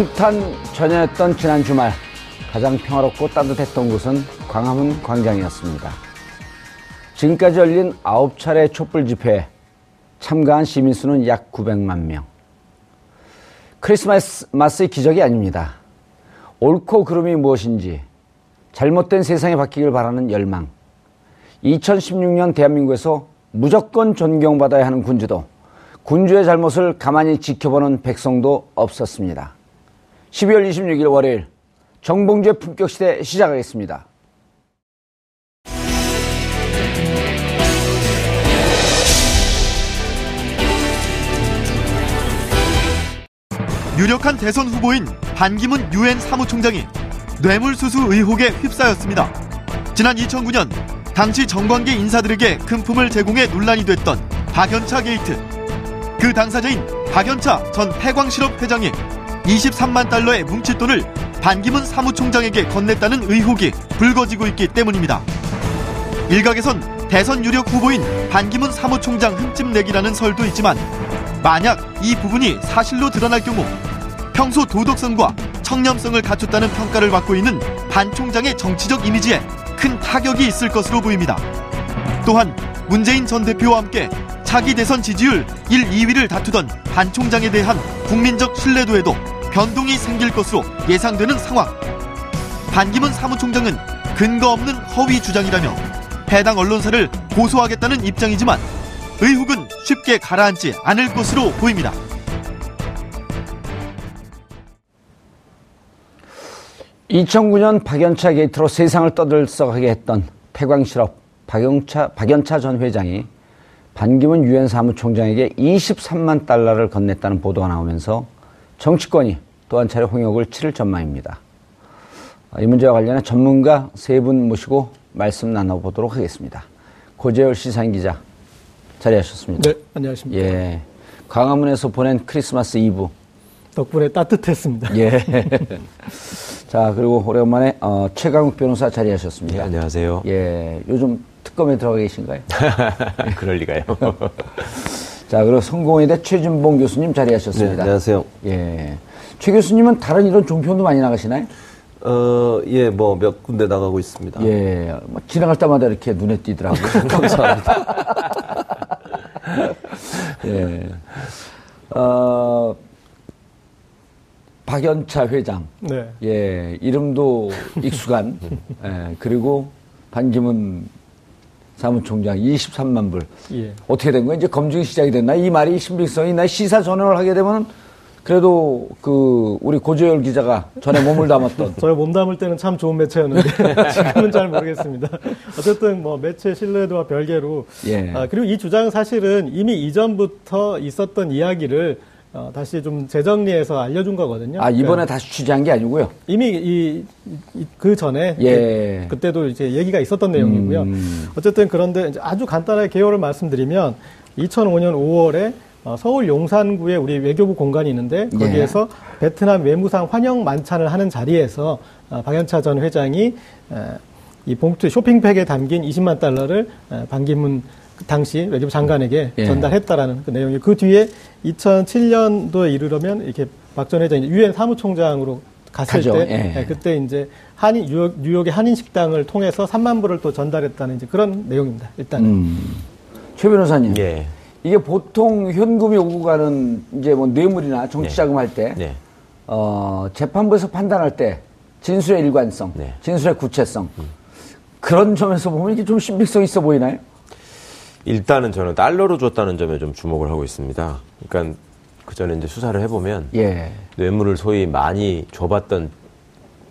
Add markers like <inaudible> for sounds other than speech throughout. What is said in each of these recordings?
성탄 전야였던 지난 주말 가장 평화롭고 따뜻했던 곳은 광화문 광장이었습니다. 지금까지 열린 9차례 촛불 집회에 참가한 시민 수는 약 900만 명. 크리스마스의 기적이 아닙니다. 옳고 그름이 무엇인지 잘못된 세상이 바뀌길 바라는 열망. 2016년 대한민국에서 무조건 존경받아야 하는 군주도 군주의 잘못을 가만히 지켜보는 백성도 없었습니다. 12월 26일 월요일 정봉주의 품격시대 시작하겠습니다. 유력한 대선 후보인 반기문 유엔 사무총장이 뇌물수수 의혹에 휩싸였습니다. 지난 2009년 당시 정관계 인사들에게 금품을 제공해 논란이 됐던 박연차 게이트. 그 당사자인 박연차 전 태광실업 회장이 23만 달러의 뭉칫돈을 반기문 사무총장에게 건넸다는 의혹이 불거지고 있기 때문입니다. 일각에선 대선 유력 후보인 반기문 사무총장 흠집 내기라는 설도 있지만 만약 이 부분이 사실로 드러날 경우 평소 도덕성과 청렴성을 갖췄다는 평가를 받고 있는 반 총장의 정치적 이미지에 큰 타격이 있을 것으로 보입니다. 또한 문재인 전 대표와 함께 차기 대선 지지율 1, 2위를 다투던 반 총장에 대한 국민적 신뢰도에도 변동이 생길 것으로 예상되는 상황. 반기문 사무총장은 근거 없는 허위 주장이라며 해당 언론사를 고소하겠다는 입장이지만 의혹은 쉽게 가라앉지 않을 것으로 보입니다. (2009년) 박연차 게이트로 세상을 떠들썩하게 했던 태광실업 박영차, 박연차 전 회장이 반기문 유엔 사무총장에게 23만 달러를 건넸다는 보도가 나오면서 정치권이 또 한 차례 홍역을 치를 전망입니다. 이 문제와 관련해 전문가 세 분 모시고 말씀 나눠보도록 하겠습니다. 고재열 시사인 기자 자리하셨습니다. 네, 안녕하십니까. 예. 광화문에서 보낸 크리스마스 이브. 덕분에 따뜻했습니다. 예. <laughs> 자, 그리고 오랜만에 어, 최강욱 변호사 자리하셨습니다. 네, 안녕하세요. 예. 요즘 특검에 들어가 계신가요? <laughs> 그럴 리가요. <laughs> 자, 그리고 성공회대 최준봉 교수님 자리하셨습니다. 네, 안녕하세요. 예. 최 교수님은 다른 이런 종편도 많이 나가시나요? 어, 예, 뭐 몇 군데 나가고 있습니다. 예. 뭐 지나갈 때마다 이렇게 눈에 띄더라고요. <laughs> 감사합니다. <laughs> 예. 어, 박연차 회장. 네. 예. 이름도 익숙한. <laughs> 예. 그리고 반기문 사무총장 23만 불. 예. 어떻게 된 거예요? 이제 검증이 시작이 됐나? 이 말이 신빙성이 있나? 시사 전환을 하게 되면 그래도 그 우리 고재열 기자가 전에 몸을 담았던 <laughs> 저희 몸 담을 때는 참 좋은 매체였는데 <laughs> 지금은 잘 모르겠습니다. 어쨌든 뭐 매체 신뢰도와 별개로 예. 아, 그리고 이 주장은 사실은 이미 이전부터 있었던 이야기를 어, 다시 좀 재정리해서 알려준 거거든요. 아 이번에 그러니까 다시 취재한 게 아니고요. 이미 이, 이- 그 전에 예. 그, 그때도 이제 얘기가 있었던 내용이고요. 음. 어쨌든 그런데 아주 간단하게 개요를 말씀드리면 2005년 5월에 어, 서울 용산구에 우리 외교부 공간이 있는데 거기에서 베트남 외무상 환영 만찬을 하는 자리에서 어, 박연차 전 회장이 에, 이 봉투 쇼핑백에 담긴 20만 달러를 에, 반기문 그 당시 외교부 장관에게 예. 전달했다라는 그 내용이 그 뒤에 2007년도에 이르려면 이렇게 박 전 회장이 유엔 사무총장으로 갔을 가죠. 때 예. 예, 그때 이제 한인 뉴욕, 뉴욕의 한인 식당을 통해서 3만 불을 또 전달했다는 이제 그런 내용입니다. 일단 은 음. 최 변호사님. 예. 이게 보통 현금이 오고 가는 이제 뭐 뇌물이나 정치 자금 할 때, 네. 어, 재판부에서 판단할 때 진술의 일관성, 네. 진술의 구체성 그런 점에서 보면 이게 좀 신빙성 있어 보이나요? 일단은 저는 달러로 줬다는 점에 좀 주목을 하고 있습니다. 그러니까 그 전에 이제 수사를 해보면 예. 뇌물을 소위 많이 줘봤던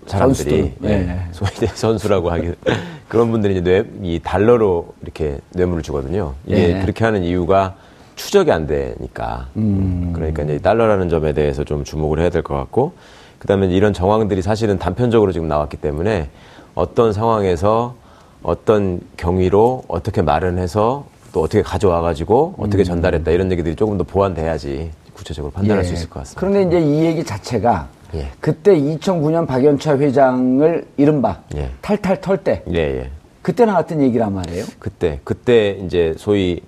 사람들이 예, 예. 소위 선수라고 하기 <laughs> 그런 분들이 이제 뇌, 이 달러로 이렇게 뇌물을 주거든요. 이게 예. 그렇게 하는 이유가 추적이 안 되니까. 음. 그러니까 이제 달러라는 점에 대해서 좀 주목을 해야 될 것 같고 그다음에 이런 정황들이 사실은 단편적으로 지금 나왔기 때문에 어떤 상황에서 어떤 경위로 어떻게 마련해서 또 어떻게 가져와 가지고 어떻게 전달했다 이런 얘기들이 조금 더 보완돼야지 구체적으로 판단할 수 예. 있을 것 같습니다. 그런데 이제 이 얘기 자체가 예. 그때 2009년 박연차 회장을 이른바 예. 탈탈 털때 예, 예. 그때 나왔던 얘기란 말이에요. 그때 그때 이제 소위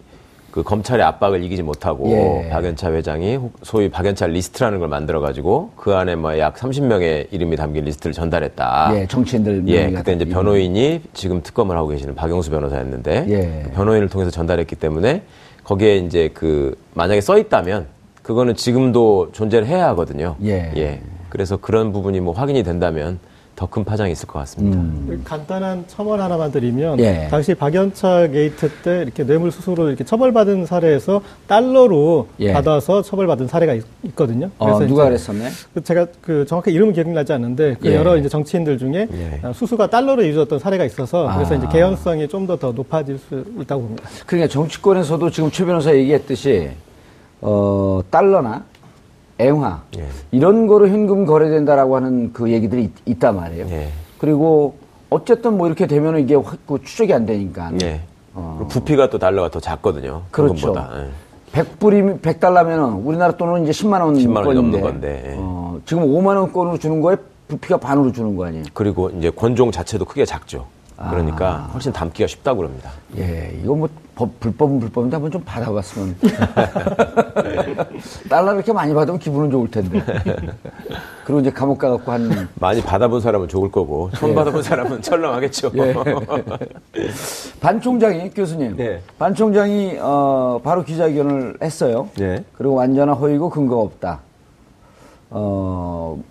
그 검찰의 압박을 이기지 못하고 예. 박연차 회장이 혹- 소위 박연차 리스트라는 걸 만들어 가지고 그 안에 뭐 약 30명의 이름이 담긴 리스트를 전달했다. 예, 정치인들 예, 그때 이제. 변호인이 지금 특검을 하고 계시는 박영수 변호사였는데 예. 그 변호인을 통해서 전달했기 때문에 거기에 이제 그 만약에 써 있다면 그거는 지금도 존재를 해야 하거든요. 예. 그래서 그런 부분이 뭐 확인이 된다면 더 큰 파장이 있을 것 같습니다. 음. 간단한 첨언 하나만 드리면 예. 당시 박연차 게이트 때 이렇게 뇌물 수수로 이렇게 처벌받은 사례에서 달러로 예. 받아서 처벌받은 사례가 있, 거든요 어, 누가 이제 그랬었네? 그 제가 그 정확히 이름은 기억나지 않는데 그 예. 여러 이제 정치인들 중에 예. 어, 수수가 달러로 이루어졌던 사례가 있어서 그래서 아. 이제 개연성이 좀 더 더 높아질 수 있다고 봅니다. 그러니까 정치권에서도 지금 최 변호사 얘기했듯이 어, 달러나 앵화 예. 이런 거로 현금 거래된다라고 하는 그 얘기들이 있, 단 말이에요. 예. 그리고 어쨌든 뭐 이렇게 되면 이게 확 그 추적이 안 되니까. 예. 어. 부피가 또 달러가 더 작거든요. 그렇죠. 예. 100불이 100달러면은 우리나라 돈은 이제 10만 원 10만 원이 권인데 넘는 건데, 예. 어, 지금 5만 원권으로 주는 거에 부피가 반으로 주는 거 아니에요? 그리고 이제 권종 자체도 크게 작죠. 아. 그러니까 훨씬 담기가 쉽다고 그럽니다. 예, 이거 뭐 법, 불법은 불법인데 한번 좀 받아봤으면. <laughs> 달러 이렇게 많이 받으면 기분은 좋을 텐데. <laughs> 그리고 이제 감옥 가갖고 한 많이 받아본 사람은 좋을 거고 처음 받아본 사람은 <laughs> 철렁하겠죠. 예. 반 총장이 교수님, 네. 반 총장이 어, 바로 기자회견을 했어요. 네. 그리고 완전한 허위고 근거가 없다. 어,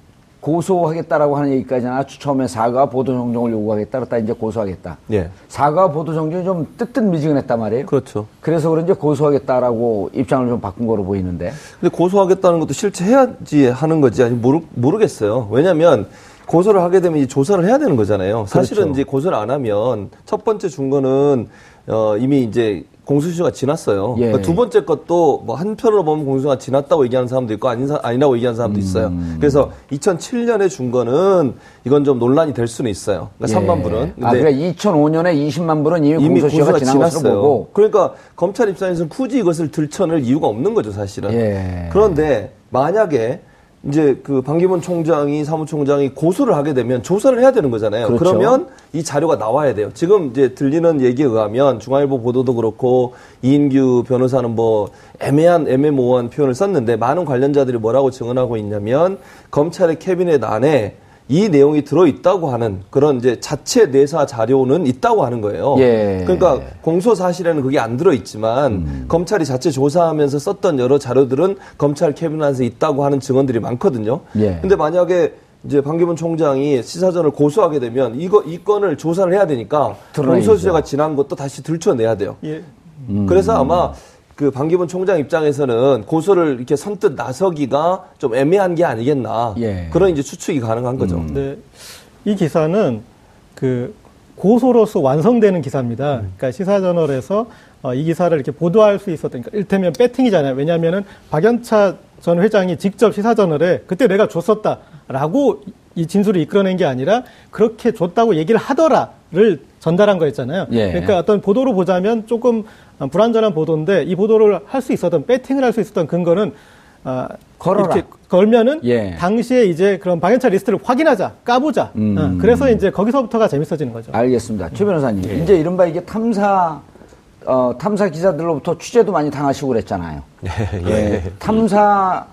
고소하겠다라고 하는 얘기까지는 아주 처음에 사과 보도 정정을 요구하겠다 그랬다 이제 고소하겠다. 예. 사과 보도 정정이 좀 뜨뜻미지근했단 말이에요. 그렇죠. 그래서 그런지 고소하겠다라고 입장을 좀 바꾼 거로 보이는데. 근데 고소하겠다는 것도 실제 해야지 하는 거지 아니 모르, 모르겠어요. 왜냐하면 고소를 하게 되면 이 조사를 해야 되는 거잖아요. 사실은 그렇죠. 이제 고소를 안 하면 첫 번째 준 거는 어, 이미 이제 공소시효가 지났어요. 예. 그러니까 두 번째 것도 뭐 한편으로 보면 공소가 지났다고 얘기하는 사람도 있고 아닌 사, 아니라고 얘기하는 사람도 있어요. 음. 그래서 2007년에 준 거는 이건 좀 논란이 될 수는 있어요. 그러니까 3만 불은. 아, 그러니까 2005년에 20만 불은 이미, 이미 공소시효가 것으로 지났어요. 그러니까 검찰 입장에서는 굳이 이것을 들춰낼 이유가 없는 거죠, 사실은. 예. 그런데 만약에 이제 그 반기문 총장이 사무총장이 고소를 하게 되면 조사를 해야 되는 거잖아요. 그렇죠. 그러면이 자료가 나와야 돼요. 지금 이제 들리는 얘기에 의하면 중앙일보 보도도 그렇고 이인규 변호사는 뭐 애매한 애매모호한 표현을 썼는데 많은 관련자들이 뭐라고 증언하고 있냐면 검찰의 캐비넷 안에 이 내용이 들어 있다고 하는 그런 이제 자체 내사 자료는 있다고 하는 거예요. 예. 그러니까 공소 사실에는 그게 안 들어 있지만 음. 검찰이 자체 조사하면서 썼던 여러 자료들은 검찰 캐비넷에 있다고 하는 증언들이 많거든요. 예. 근데 만약에 이제 반기문 총장이 시사전을 고소하게 되면 이거 이 건을 조사를 해야 되니까. 공소시효가 지난 것도 다시 들춰내야 돼요. 예. 음. 그래서 아마 그 반기문 총장 입장에서는 고소를 이렇게 선뜻 나서기가 좀 애매한 게 아니겠나 예. 음. 그런 이제 추측이 가능한 거죠. 네. 이 기사는 그 고소로서 완성되는 기사입니다. 그러니까 시사저널에서 어, 이 기사를 이렇게 보도할 수 있었던, 그러니까 일테면 배팅이잖아요. 왜냐하면은 박연차 전 회장이 직접 시사저널에 그때 내가 줬었다라고 이 진술을 이끌어낸 게 아니라 그렇게 줬다고 얘기를 하더라 를 전달한 거였잖아요. 예. 그러니까 어떤 보도로 보자면 조금 어, 불완전한 보도인데 이 보도를 할 수 있었던 배팅을 할 수 있었던 근거는 아, 걸어라. 이렇게 걸면은 예. 당시에 이제 그런 방연차 리스트를 확인하자, 까보자. 음. 어, 그래서 이제 거기서부터가 재밌어지는 거죠. 알겠습니다. 최 변호사님. 예. 이제 이른바 이게 탐사, 어, 탐사 기자들로부터 취재도 많이 당하시고 그랬잖아요. <laughs> 예. 탐사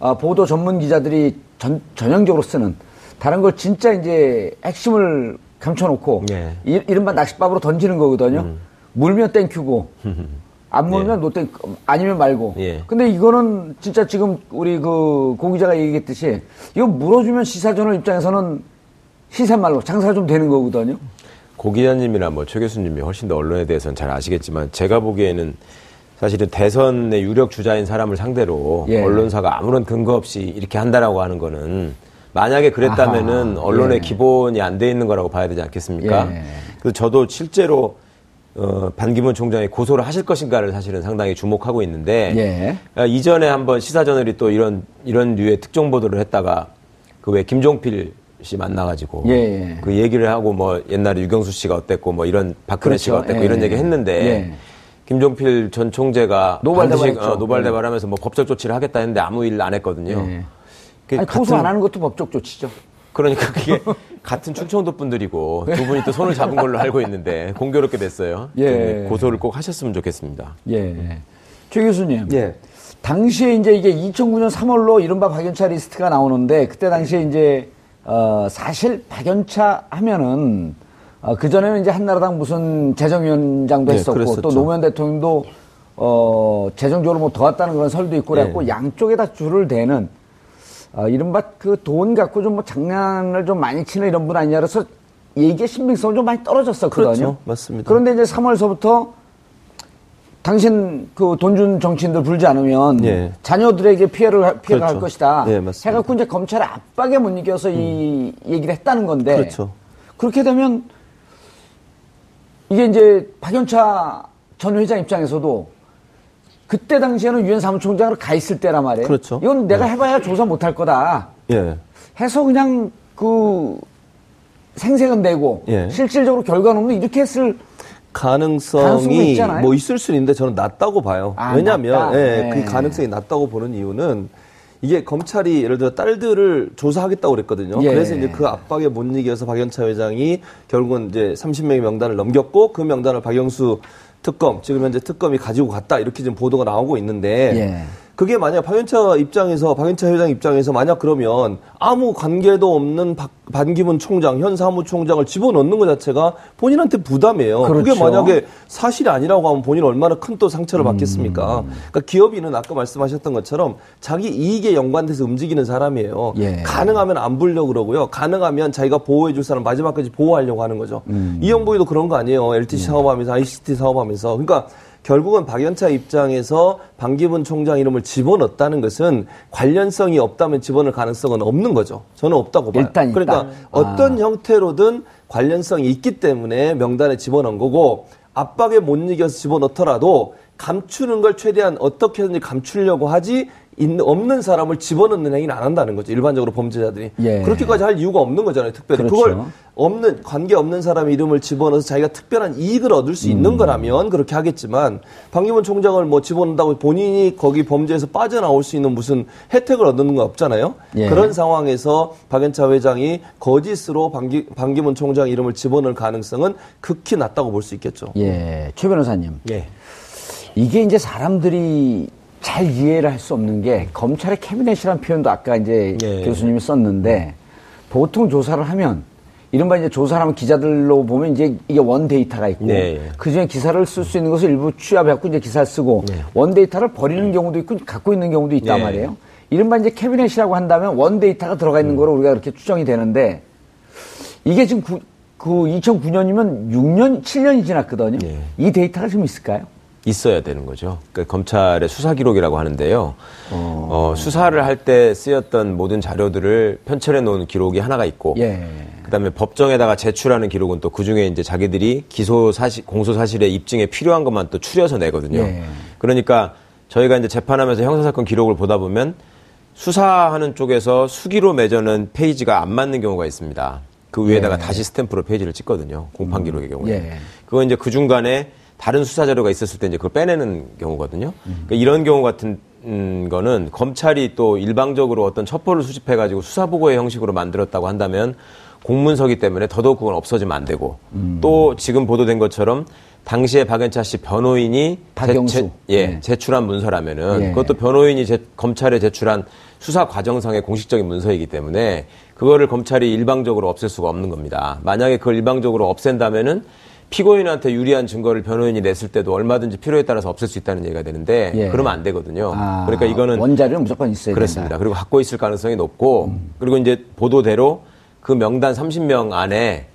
어, 보도 전문 기자들이 전, 전형적으로 쓰는 다른 걸 진짜 이제 핵심을 감춰놓고 예. 이, 이른바 낚싯밥으로 던지는 거거든요. 물면 thank you고 안 <laughs> 물면 예. no thank, 아니면 말고. 예. 근데 이거는 진짜 지금 우리 그 고기자가 얘기했듯이 이거 물어주면 시사저널 입장에서는 시쳇말로 장사가 좀 되는 거거든요. 고 기자님이나 뭐 최 교수님이 훨씬 더 언론에 대해서는 잘 아시겠지만 제가 보기에는 사실은 대선의 유력 주자인 사람을 상대로 예. 언론사가 아무런 근거 없이 이렇게 한다라고 하는 거는 만약에 그랬다면은 아하, 언론의 예. 기본이 안 돼 있는 거라고 봐야 되지 않겠습니까? 예. 그래서 저도 실제로 어, 반기문 총장이 고소를 하실 것인가를 사실은 상당히 주목하고 있는데 예. 아, 이전에 한번 시사저널이 또 이런 이런 류의 특종 보도를 했다가 그 왜 김종필 씨 만나가지고 예, 예. 그 얘기를 하고 뭐 옛날에 유경수 씨가 어땠고 뭐 이런 박근혜 그렇죠. 씨가 어땠고 예. 이런 얘기 했는데 예. 김종필 전 총재가 노발 반드시. 어, 노발 예. 대발하면서 뭐 법적 조치를 하겠다 했는데 아무 일 안 했거든요. 예. 그 아니, 고소 안 하는 것도 법적 조치죠. 그러니까 그게 <laughs> 같은 충청도 분들이고 두 분이 또 손을 잡은 걸로 알고 있는데 공교롭게 됐어요. 예. 좀 고소를 꼭 하셨으면 좋겠습니다. 예. 최 교수님. 예. 당시에 이제 이게 2009년 3월로 이른바 박연차 리스트가 나오는데 그때 당시에 이제 어 사실 박연차 하면은 어 그전에는 이제 한나라당 무슨 재정위원장도 네, 했었고 그랬었죠. 또 노무현 대통령도 어 재정적으로 뭐 도왔다는 그런 설도 있고 그래갖고 네. 양쪽에다 줄을 대는 어 이른바 그 돈 갖고 좀 뭐 장난을 좀 많이 치는 이런 분 아니냐 그래서 얘기의 신빙성이 좀 많이 떨어졌었거든요. 그렇죠. 맞습니다. 그런데 이제 3월서부터 당신 그 돈 준 정치인들 불지 않으면 예. 자녀들에게 피해를 할- 피해가 할 그렇죠. 것이다. 예, 맞습니다. 해갖고 이제 검찰의 압박에 못 이겨서 이 얘기를 했다는 건데. 그렇죠. 그렇게 되면 이게 이제 박연차 전 회장 입장에서도 그때 당시에는 유엔 사무총장으로 가 있을 때란 말이에요. 그렇죠. 이건 내가 해봐야 조사 못할 거다. 예. 해서 그냥 그 생색은 내고 예. 실질적으로 결과는 없는 이렇게 했을 가능성이 있잖아요. 뭐 있을 수는 있는데 저는 낮다고 봐요. 아, 왜냐하면? 예, 네. 그 가능성이 낮다고 보는 이유는 이게 검찰이 예를 들어 딸들을 조사하겠다고 그랬거든요. 예. 그래서 이제 그 압박에 못 이겨서 박연차 회장이 결국은 이제 30명의 명단을 넘겼고 그 명단을 박영수 특검 지금 현재 특검이 가지고 갔다 이렇게 지금 보도가 나오고 있는데 예. 그게 만약 박연차 입장에서 박연차 회장 입장에서 만약 그러면 아무 관계도 없는 박, 반기문 총장 현 사무총장을 집어넣는 것 자체가 본인한테 부담이에요. 그게 그렇죠. 만약에 사실이 아니라고 하면 본인 은 얼마나 큰 또 상처를 받겠습니까? 음. 그러니까 기업인은 아까 말씀하셨던 것처럼 자기 이익에 연관돼서 움직이는 사람이에요. 예. 가능하면 안 불려고 그러고요. 가능하면 자기가 보호해줄 사람 마지막까지 보호하려고 하는 거죠. 음. 이영보이도 그런 거 아니에요. LTE 사업하면서 ICT 사업하면서. 그러니까 결국은 박연차 입장에서 반기문 총장 이름을 집어넣었다는 것은 관련성이 없다면 집어넣을 가능성은 없는 거죠. 저는 없다고 봐요. 일단 있다. 그러니까 어떤 형태로든 관련성이 있기 때문에 명단에 집어넣은 거고 압박에 못 이겨서 집어넣더라도 감추는 걸 최대한 어떻게든지 감추려고 하지 있는, 없는 사람을 집어넣는 행위는 안 한다는 거죠. 일반적으로 범죄자들이. 예. 그렇게까지 할 이유가 없는 거잖아요. 특별히. 그렇죠. 그걸 없는 관계 없는 사람 이름을 집어넣어서 자기가 특별한 이익을 얻을 수 음. 있는 거라면 그렇게 하겠지만 방기문 총장을 뭐 집어넣는다고 본인이 거기 범죄에서 빠져나올 수 있는 무슨 혜택을 얻는 건 없잖아요. 예. 그런 상황에서 박연차 회장이 거짓으로 방기, 방기문 총장 이름을 집어넣을 가능성은 극히 낮다고 볼 수 있겠죠. 예, 최 변호사님. 예. 이게 이제 사람들이 잘 이해를 할 수 없는 게 검찰의 캐비넷이라는 표현도 아까 이제 예. 교수님이 썼는데 보통 조사를 하면 이른바 이제 조사를 하면 기자들로 보면 이제 이게 원 데이터가 있고 네, 예. 그 중에 기사를 쓸 수 있는 것을 일부 취합해갖고 이제 기사를 쓰고 네. 원 데이터를 버리는 경우도 있고 갖고 있는 경우도 있단 예. 말이에요. 이른바 이제 캐비넷이라고 한다면 원 데이터가 들어가 음. 있는 거로 우리가 그렇게 추정이 되는데 이게 지금 구, 그 2009년이면 6년, 7년이 지났거든요. 예. 이 데이터가 좀 있을까요? 있어야 되는 거죠. 그러니까 검찰의 수사 기록이라고 하는데요. 어, 수사를 할 때 쓰였던 모든 자료들을 편철해 놓은 기록이 하나가 있고, 예. 그다음에 법정에다가 제출하는 기록은 또 그 중에 이제 자기들이 기소 사실, 공소 사실의 입증에 필요한 것만 또 추려서 내거든요. 예. 그러니까 저희가 이제 재판하면서 형사 사건 기록을 보다 보면 수사하는 쪽에서 수기로 맺어놓은 페이지가 안 맞는 경우가 있습니다. 그 위에다가 예. 다시 스탬프로 페이지를 찍거든요. 공판 기록의 경우에. 예. 그건 이제 그 중간에 다른 수사 자료가 있었을 때 이제 그걸 빼내는 경우거든요. 음. 그러니까 이런 경우 같은 음, 거는 검찰이 또 일방적으로 어떤 첩보를 수집해 가지고 수사 보고의 형식으로 만들었다고 한다면 공문서기 때문에 더더욱 그건 없어지면 안 되고 음. 또 지금 보도된 것처럼 당시에 박연차 씨 변호인이 박영수. 제, 예, 네. 제출한 문서라면은 예. 그것도 변호인이 제- 검찰에 제출한 수사 과정상의 공식적인 문서이기 때문에 그거를 검찰이 일방적으로 없앨 수가 없는 겁니다. 만약에 그걸 일방적으로 없앤다면은 피고인한테 유리한 증거를 변호인이 냈을 때도 얼마든지 필요에 따라서 없앨 수 있다는 얘기가 되는데 예. 그러면 안 되거든요. 아, 그러니까 이거는 원자료는 무조건 있어야 그렇습니다. 된다. 그리고 갖고 있을 가능성이 높고 그리고 이제 보도대로 그 명단 30명 안에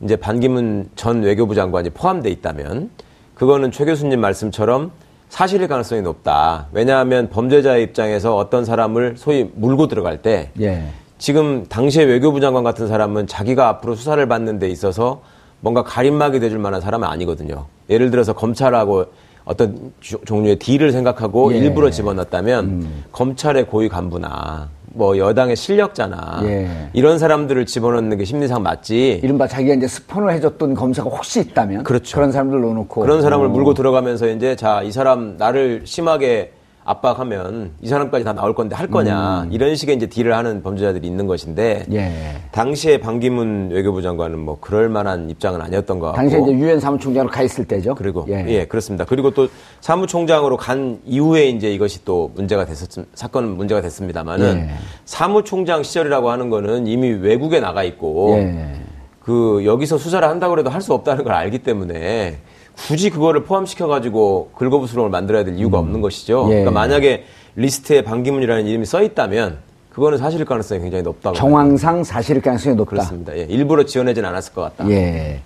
이제 반기문 전 외교부 장관이 포함돼 있다면 그거는 최 교수님 말씀처럼 사실일 가능성이 높다. 왜냐하면 범죄자의 입장에서 어떤 사람을 소위 물고 들어갈 때 예. 지금 당시의 외교부 장관 같은 사람은 자기가 앞으로 수사를 받는 데 있어서 뭔가 가림막이 돼줄 만한 사람은 아니거든요. 예를 들어서 검찰하고 어떤 주- 종류의 딜을 생각하고 예. 일부러 집어넣었다면 검찰의 고위 간부나 뭐 여당의 실력자나 예. 이런 사람들을 집어넣는 게 심리상 맞지. 이른바 자기가 이제 스폰을 해줬던 검사가 혹시 있다면 그렇죠. 런 사람들 넣어놓고 그런 사람을 어. 물고 들어가면서 이제 자 이 사람 나를 심하게 압박하면 이 사람까지 다 나올 건데 할 거냐 이런 식의 이제 딜을 하는 범죄자들이 있는 것인데 예. 당시에 반기문 외교부 장관은 뭐 그럴 만한 입장은 아니었던 것 같고 당시에 이제 유엔 사무총장으로 가 있을 때죠. 그리고 예. 예. 그렇습니다. 그리고 또 사무총장으로 간 이후에 이제 이것이 또 문제가 됐었 사건은 문제가 됐습니다만은 예. 사무총장 시절이라고 하는 거는 이미 외국에 나가 있고 예. 그 여기서 수사를 한다고 해도 할 수 없다는 걸 알기 때문에 굳이 그거를 포함시켜 가지고 긁어부스럼을 만들어야 될 이유가 없는 것이죠. 예. 그러니까 만약에 리스트에 반기문이라는 이름이 써 있다면 그거는 사실일 가능성이 굉장히 높다고 정황상 사실일 가능성이 높다. 그렇습니다. 예. 일부러 지어내진 않았을 것 같다. 예.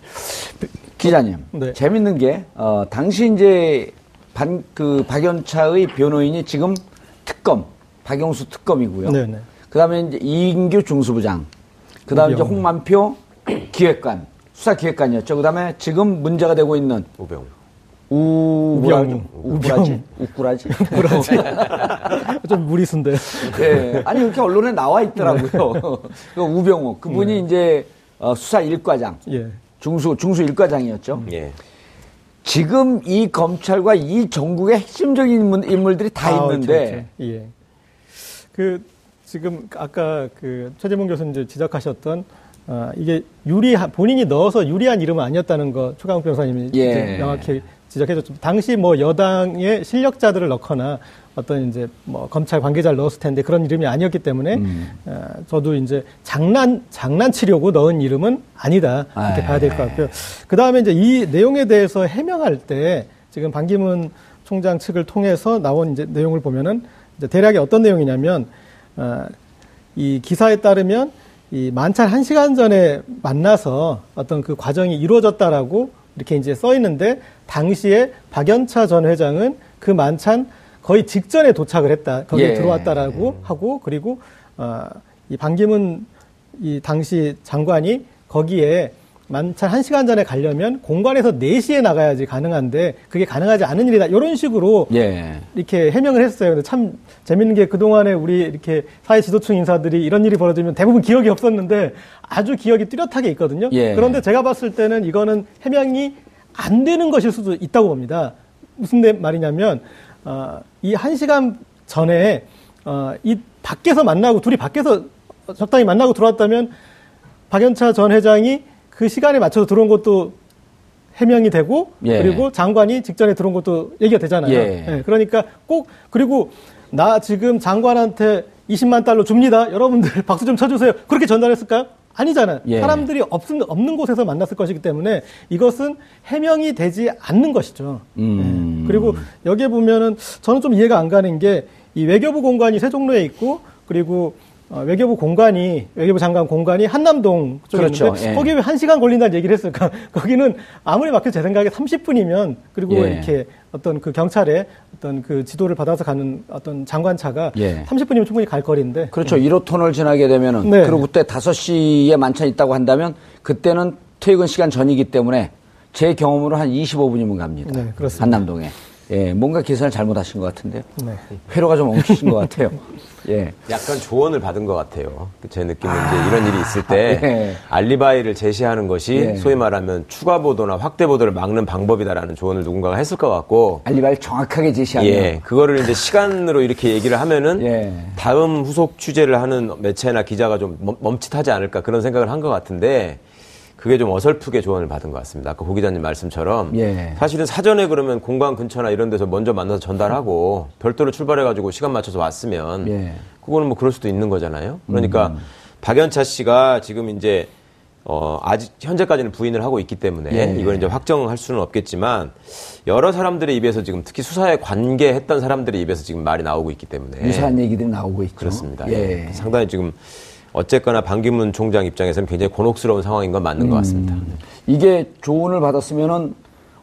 기자님, 네. 재밌는 게, 어, 당시 이제 반, 그 박연차의 변호인이 지금 특검, 박영수 특검이고요. 네 네. 그 다음에 이제 이인규 중수부장, 그 다음에 이제 우병우. 홍만표 기획관, 수사기획관이었죠. 그 다음에 지금 문제가 되고 있는 우병우. 우, 우병우. 우꾸라지? <laughs> 우꾸라지? <laughs> 좀 무리수인데. 예. 아니, 이렇게 언론에 나와 있더라고요. 그 우병우. 그분이 이제 어, 수사 일과장 예. 중수, 중수 일과장이었죠 예. 지금 이 검찰과 이 전국의 핵심적인 인물, 인물들이 다 아, 있는데 그렇죠. 예. 그 지금 아까 그 최재문 교수님 이제 지적하셨던 아, 이게 유리한 본인이 넣어서 유리한 이름은 아니었다는 거 최강욱 변호사님이 예. 명확히 지적해줬죠. 당시 뭐 여당의 실력자들을 넣거나 어떤 이제 뭐 검찰 관계자를 넣었을 텐데 그런 이름이 아니었기 때문에 음. 아, 저도 이제 장난 장난치려고 넣은 이름은 아니다 이렇게 아, 봐야 될 것 같고요. 그 다음에 이제 이 내용에 대해서 해명할 때 지금 반기문 총장 측을 통해서 나온 이제 내용을 보면은 이제 대략이 어떤 내용이냐면 어, 이 기사에 따르면 이 만찬 한 시간 전에 만나서 어떤 그 과정이 이루어졌다라고 이렇게 이제 써 있는데 당시에 박연차 전 회장은 그 만찬 거의 직전에 도착을 했다 거기에 예. 들어왔다라고 하고 그리고 어, 이 반기문 이 당시 장관이 거기에 만찬 한시간 전에 가려면 공관에서 4시에 나가야지 가능한데 그게 가능하지 않은 일이다. 이런 식으로 예. 이렇게 해명을 했어요. 근데 참 재밌는 게 그동안에 우리 이렇게 사회 지도층 인사들이 이런 일이 벌어지면 대부분 기억이 없었는데 아주 기억이 뚜렷하게 있거든요. 예. 그런데 제가 봤을 때는 이거는 해명이 안 되는 것일 수도 있다고 봅니다. 무슨 내- 말이냐면 어, 이한 시간 전에 어, 이 밖에서 만나고 둘이 밖에서 적당히 만나고 들어왔다면 박연차 전 회장이 그 시간에 맞춰서 들어온 것도 해명이 되고 예. 그리고 장관이 직전에 들어온 것도 얘기가 되잖아요. 예. 예, 그러니까 꼭 그리고 나 지금 장관한테 20만 달러 줍니다. 여러분들 <laughs> 박수 좀 쳐주세요. 그렇게 전달했을까요? 아니잖아요. 예. 사람들이 없는, 없는 곳에서 만났을 것이기 때문에 이것은 해명이 되지 않는 것이죠. 음. 예. 그리고 여기에 보면은 저는 좀 이해가 안 가는 게 이 외교부 공관이 세종로에 있고 그리고 어, 외교부 공관이 외교부 장관 공관이 한남동 쪽에 그렇죠. 있는데 예. 거기에 왜한 시간 걸린다는 얘기를 했을까? <laughs> 거기는 아무리 막혀도 제 생각에 30분이면 그리고 예. 이렇게 어떤 그 경찰의 어떤 그 지도를 받아서 가는 어떤 장관차가 예. 30분이면 충분히 갈 거리인데 그렇죠. 1호 터널 지나게 되면은 네. 그리고 그때 5시에 만찬 있다고 한다면 그때는 퇴근 시간 전이기 때문에 제 경험으로 한 25분이면 갑니다. 네, 그렇습니다. 한남동에. 예, 뭔가 계산을 잘못하신 것 같은데요. 네. 회로가 좀 엉키신 것 같아요. <laughs> 예. 약간 조언을 받은 것 같아요. 제 느낌은 이제 이런 일이 있을 때 예. 알리바이를 제시하는 것이 예. 소위 말하면 추가 보도나 확대 보도를 막는 방법이다라는 조언을 누군가가 했을 것 같고 알리바이를 정확하게 제시하면 예, 그거를 이제 시간으로 이렇게 얘기를 하면은 예. 다음 후속 취재를 하는 매체나 기자가 좀 멈- 멈칫하지 않을까 그런 생각을 한 것 같은데 그게 좀 어설프게 조언을 받은 것 같습니다. 아까 고 기자님 말씀처럼 예. 사실은 사전에 그러면 공관 근처나 이런 데서 먼저 만나서 전달하고 별도로 출발해가지고 시간 맞춰서 왔으면 예. 그거는 뭐 그럴 수도 있는 거잖아요. 그러니까 음. 박연차 씨가 지금 이제 어, 아직 현재까지는 부인을 하고 있기 때문에 예. 이걸 이제 확정할 수는 없겠지만 여러 사람들의 입에서 지금 특히 수사에 관계했던 사람들의 입에서 지금 말이 나오고 있기 때문에 유사한 얘기들이 나오고 있죠. 그렇습니다. 예. 예. 상당히 지금 어쨌거나 반기문 총장 입장에서는 굉장히 곤혹스러운 상황인 건 맞는 것 같습니다. 이게 조언을 받았으면은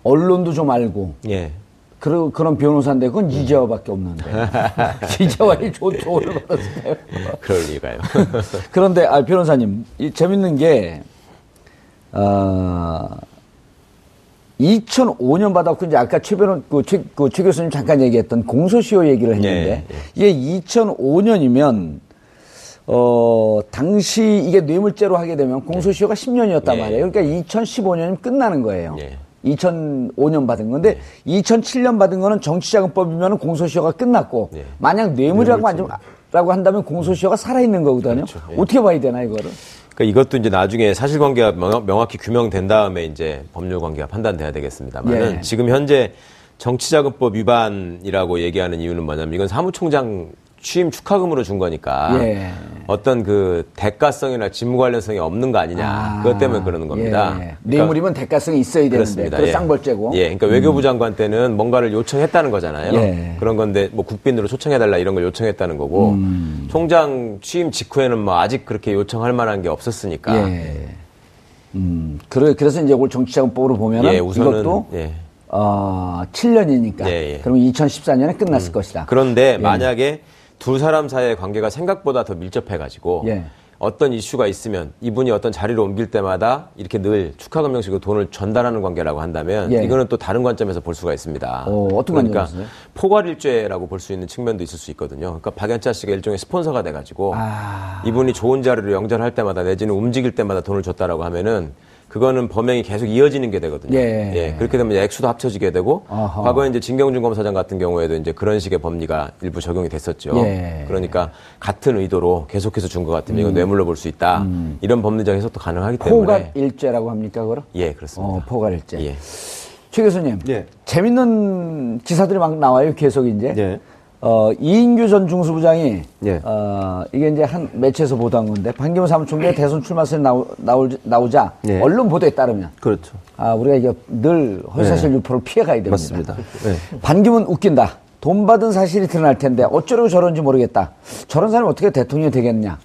언론도 좀 알고 예. 그런 그런 변호사인데 그건 이재화밖에 없는데 <laughs> 이재화의 조, 조언을 받았어요. <laughs> 그럴 리가요. <laughs> 그런데 아 변호사님 이 재밌는 게 어, 2005년 받았고 이제 아까 최 변호 그최 그 최 교수님 잠깐 얘기했던 공소시효 얘기를 했는데 예, 이게 2005년이면 어 당시 이게 뇌물죄로 하게 되면 공소시효가 10년이었단 예. 말이에요. 그러니까 2015년이면 끝나는 거예요. 예. 2005년 받은 건데 2007년 받은 거는 정치자금법이면 공소시효가 끝났고 예. 만약 뇌물이라고 한- 라고 한다면 공소시효가 살아있는 거거든요. 그렇죠. 예. 어떻게 봐야 되나 이거를? 그러니까 이것도 이제 나중에 사실관계가 명- 명확히 규명된 다음에 이제 법률관계가 판단돼야 되겠습니다만은 예. 지금 현재 정치자금법 위반이라고 얘기하는 이유는 뭐냐면 이건 사무총장 취임 축하금으로 준 거니까 예. 어떤 그 대가성이나 직무 관련성이 없는 거 아니냐 아, 그것 때문에 그러는 겁니다. 예. 그러니까 뇌물이면 대가성이 있어야 되는데. 그 예. 쌍벌죄고. 예, 그러니까 외교부 장관 때는 뭔가를 요청했다는 거잖아요. 예. 그런 건데 뭐 국빈으로 초청해달라 이런 걸 요청했다는 거고 음. 총장 취임 직후에는 뭐 아직 그렇게 요청할 만한 게 없었으니까 예. 음, 그래, 그래서 이제 올 정치자금법으로 보면은 예, 우선은 이것도 예. 어, 7년이니까. 예, 예. 그러면 2014년에 끝났을 것이다. 그런데 만약에 두 사람 사이의 관계가 생각보다 더 밀접해가지고 예. 어떤 이슈가 있으면 이분이 어떤 자리를 옮길 때마다 이렇게 늘 축하금 형식으로 돈을 전달하는 관계라고 한다면 예. 이거는 또 다른 관점에서 볼 수가 있습니다. 어, 어떤 그러니까? 포괄일죄라고 볼 수 있는 측면도 있을 수 있거든요. 그러니까 박연차 씨가 일종의 스폰서가 돼가지고 아. 이분이 좋은 자리를 영전할 때마다 내지는 움직일 때마다 돈을 줬다라고 하면은 그거는 범행이 계속 이어지는 게 되거든요. 예. 그렇게 되면 액수도 합쳐지게 되고 아하. 과거에 이제 진경준 검사장 같은 경우에도 이제 그런 식의 법리가 일부 적용이 됐었죠. 예. 그러니까 같은 의도로 계속해서 준 것 같으면 이건 뇌물로 볼 수 있다. 이런 법리적 해석도 가능하기 때문에 포괄일죄라고 합니까, 그럼? 예 그렇습니다. 어, 포괄일죄. 예. 최 교수님. 예. 재밌는 기사들이 막 나와요, 계속 이제. 예. 어, 이인규 전 중수부장이 예. 어, 이게 이제 한 매체에서 보도한 건데 반기문 사무총장이 대선 출마선에 나오, 나올, 나오자 예. 언론 보도에 따르면 그렇죠. 아, 우리가 이게 늘 허위사실 네. 유포를 피해가야 됩니다. 맞습니다. 네. 반기문 웃긴다. 돈 받은 사실이 드러날 텐데 어쩌려고 저런지 모르겠다. 저런 사람이 어떻게 대통령이 되겠냐.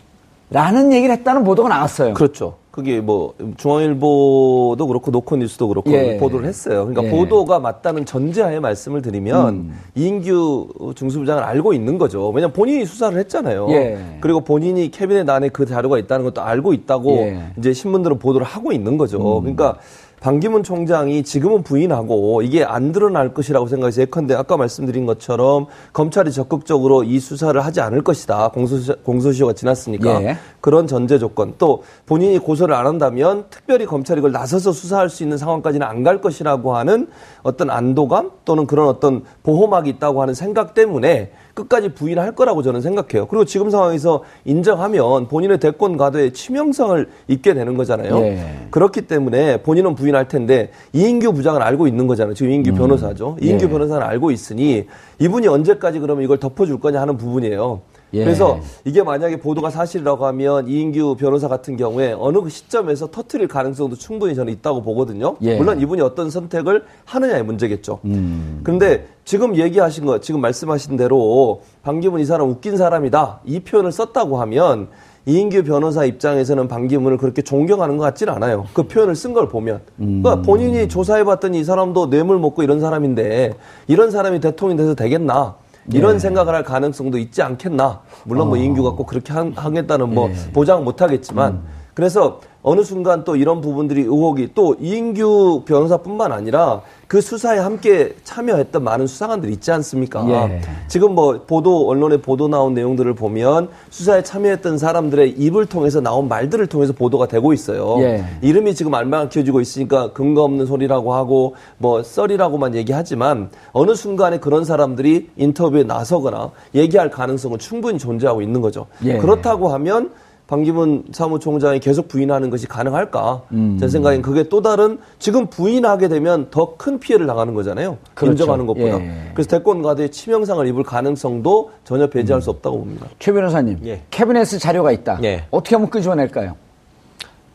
라는 얘기를 했다는 보도가 나왔어요. 그렇죠. 그게 뭐 중앙일보도 그렇고 노컷뉴스도 그렇고 예. 보도를 했어요. 그러니까 예. 보도가 맞다는 전제하에 말씀을 드리면 이인규 중수부장을 알고 있는 거죠. 왜냐하면 본인이 수사를 했잖아요. 예. 그리고 본인이 캐비넷 안에 그 자료가 있다는 것도 알고 있다고 예. 음. 이제 신문들은 보도를 하고 있는 거죠. 그러니까 반기문 총장이 지금은 부인하고 이게 안 드러날 것이라고 생각해서 예컨대 아까 말씀드린 것처럼 검찰이 적극적으로 이 수사를 하지 않을 것이다. 공소시, 공소시효가 지났으니까 예. 그런 전제 조건 또 본인이 고소를 안 한다면 특별히 검찰이 이걸 나서서 수사할 수 있는 상황까지는 안 갈 것이라고 하는 어떤 안도감 또는 그런 어떤 보호막이 있다고 하는 생각 때문에 끝까지 부인할 거라고 저는 생각해요. 그리고 지금 상황에서 인정하면 본인의 대권 가도에 치명성을 입게 되는 거잖아요. 예. 그렇기 때문에 본인은 부인할 텐데 이인규 부장은 알고 있는 거잖아요. 지금 이인규 변호사죠. 이인규 예. 변호사는 알고 있으니 이분이 언제까지 그러면 이걸 덮어줄 거냐 하는 부분이에요. 예. 그래서 이게 만약에 보도가 사실이라고 하면 이인규 변호사 같은 경우에 어느 그 시점에서 터트릴 가능성도 충분히 저는 있다고 보거든요. 예. 물론 이분이 어떤 선택을 하느냐의 문제겠죠. 음. 그런데 지금 얘기하신 거, 지금 말씀하신 대로 반기문 이 사람 웃긴 사람이다. 이 표현을 썼다고 하면 이인규 변호사 입장에서는 반기문을 그렇게 존경하는 것 같지는 않아요. 그 표현을 쓴 걸 보면. 음. 그러니까 본인이 조사해봤더니 이 사람도 뇌물 먹고 이런 사람인데 이런 사람이 대통령이 돼서 되겠나. 이런 네. 생각을 할 가능성도 있지 않겠나. 물론 뭐 이인규가 꼭 그렇게 하, 하겠다는 뭐 어. 네. 보장 못 하겠지만. 그래서 어느 순간 또 이런 부분들이 의혹이 또 이인규 변호사뿐만 아니라 그 수사에 함께 참여했던 많은 수사관들이 있지 않습니까? 예. 지금 뭐 보도 언론에 보도 나온 내용들을 보면 수사에 참여했던 사람들의 입을 통해서 나온 말들을 통해서 보도가 되고 있어요. 예. 이름이 지금 알망켜지고 있으니까 근거 없는 소리라고 하고 뭐 썰이라고만 얘기하지만 어느 순간에 그런 사람들이 인터뷰에 나서거나 얘기할 가능성은 충분히 존재하고 있는 거죠. 예. 그렇다고 하면 반기문 사무총장이 계속 부인하는 것이 가능할까? 음. 제 생각엔 그게 또 다른 지금 부인하게 되면 더 큰 피해를 당하는 거잖아요. 그렇죠. 인정하는 것보다. 예. 그래서 대권 가도에 치명상을 입을 가능성도 전혀 배제할 수 없다고 봅니다. 최 변호사님, 예. 캐비넷에 자료가 있다. 예. 어떻게 하면 끄집어낼까요?